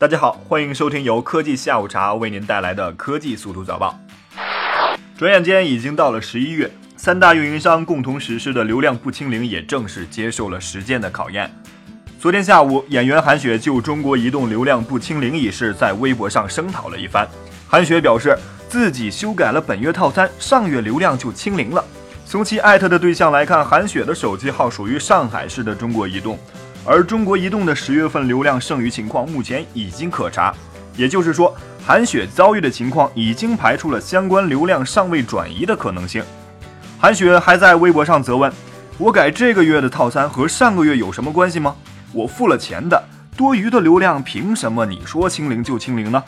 大家好，欢迎收听由科技下午茶为您带来的科技速度早报。转眼间已经到了十一月，三大运营商共同实施的流量不清零也正式接受了时间的考验。昨天下午，演员韩雪就中国移动流量不清零一事在微博上声讨了一番。韩雪表示，自己修改了本月套餐，上月流量就清零了。从其艾特的对象来看，韩雪的手机号属于上海市的中国移动。而中国移动的十月份流量剩余情况目前已经可查，也就是说，韩雪遭遇的情况已经排除了相关流量尚未转移的可能性。韩雪还在微博上责问：“我改这个月的套餐和上个月有什么关系吗？我付了钱的，多余的流量凭什么你说清零就清零呢？”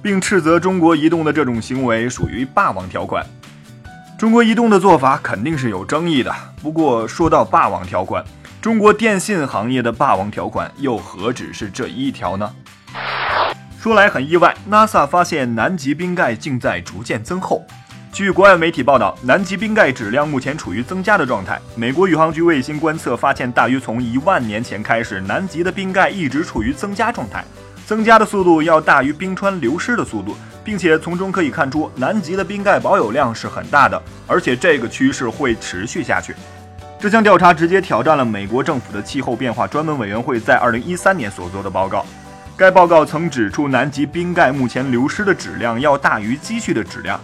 并斥责中国移动的这种行为属于霸王条款。中国移动的做法肯定是有争议的，不过说到霸王条款。中国电信行业的霸王条款又何止是这一条呢？说来很意外，NASA 发现南极冰盖竟在逐渐增厚。据国外媒体报道，南极冰盖质量目前处于增加的状态。美国宇航局卫星观测发现，大约从一万年前开始，南极的冰盖一直处于增加状态，增加的速度要大于冰川流失的速度，并且从中可以看出，南极的冰盖保有量是很大的，而且这个趋势会持续下去。这项调查直接挑战了美国政府的气候变化专门委员会在2013年所做的报告。该报告曾指出，南极冰盖目前流失的质量要大于积蓄的质量。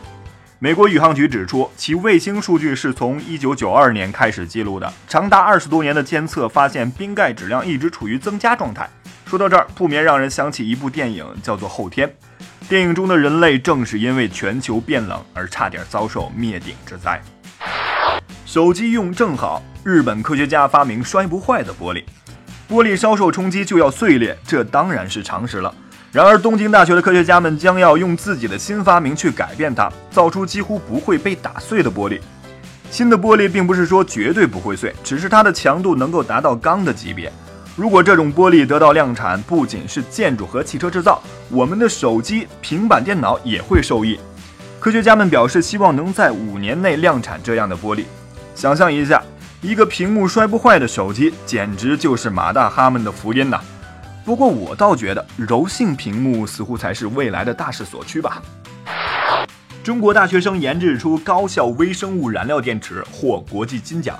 美国宇航局指出，其卫星数据是从1992年开始记录的，长达二十多年的监测发现，冰盖质量一直处于增加状态。说到这儿，不免让人想起一部电影，叫做《后天》。电影中的人类正是因为全球变冷而差点遭受灭顶之灾。手机用正好，日本科学家发明摔不坏的玻璃，玻璃稍受冲击就要碎裂，这当然是常识了。然而，东京大学的科学家们将要用自己的新发明去改变它，造出几乎不会被打碎的玻璃。新的玻璃并不是说绝对不会碎，只是它的强度能够达到钢的级别。如果这种玻璃得到量产，不仅是建筑和汽车制造，我们的手机、平板电脑也会受益。科学家们表示，希望能在五年内量产这样的玻璃。想象一下，一个屏幕摔不坏的手机，简直就是马大哈们的福音呐！不过我倒觉得，柔性屏幕似乎才是未来的大势所趋吧。中国大学生研制出高效微生物燃料电池，获国际金奖。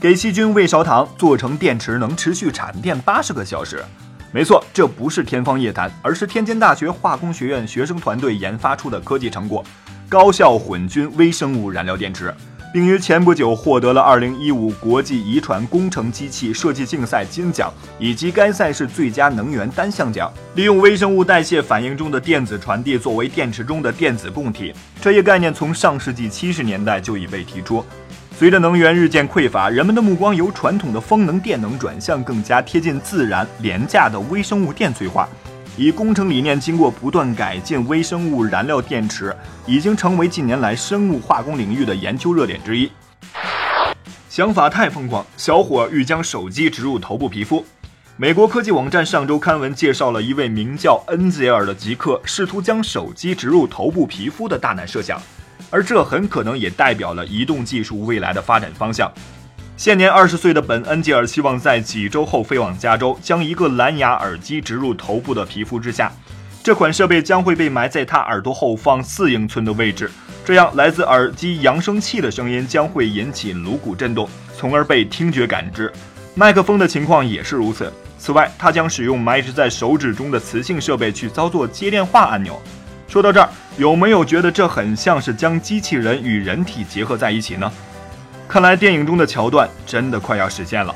给细菌喂勺糖，做成电池能持续产电八十个小时。没错，这不是天方夜谭，而是天津大学化工学院学生团队研发出的科技成果——高效混菌微生物燃料电池。并于前不久获得了2015国际遗传工程机器设计竞赛金奖，以及该赛事最佳能源单项奖。利用微生物代谢反应中的电子传递作为电池中的电子供体，这一概念从上世纪七十年代就已被提出。随着能源日渐匮乏，人们的目光由传统的风能电能转向更加贴近自然、廉价的微生物电催化。以工程理念经过不断改进，微生物燃料电池已经成为近年来生物化工领域的研究热点之一。想法太疯狂，小伙欲将手机植入头部皮肤。美国科技网站上周刊文介绍了一位名叫恩杰尔的极客试图将手机植入头部皮肤的大胆设想，而这很可能也代表了移动技术未来的发展方向。现年二十岁的本·恩吉尔希望在几周后飞往加州，将一个蓝牙耳机植入头部的皮肤之下。这款设备将会被埋在他耳朵后方四英寸的位置，这样来自耳机扬声器的声音将会引起颅骨震动，从而被听觉感知。麦克风的情况也是如此。此外，他将使用埋置在手指中的磁性设备去操作接电话按钮。说到这儿，有没有觉得这很像是将机器人与人体结合在一起呢？看来电影中的桥段真的快要实现了。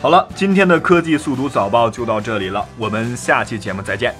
好了，今天的科技速读早报就到这里了，我们下期节目再见。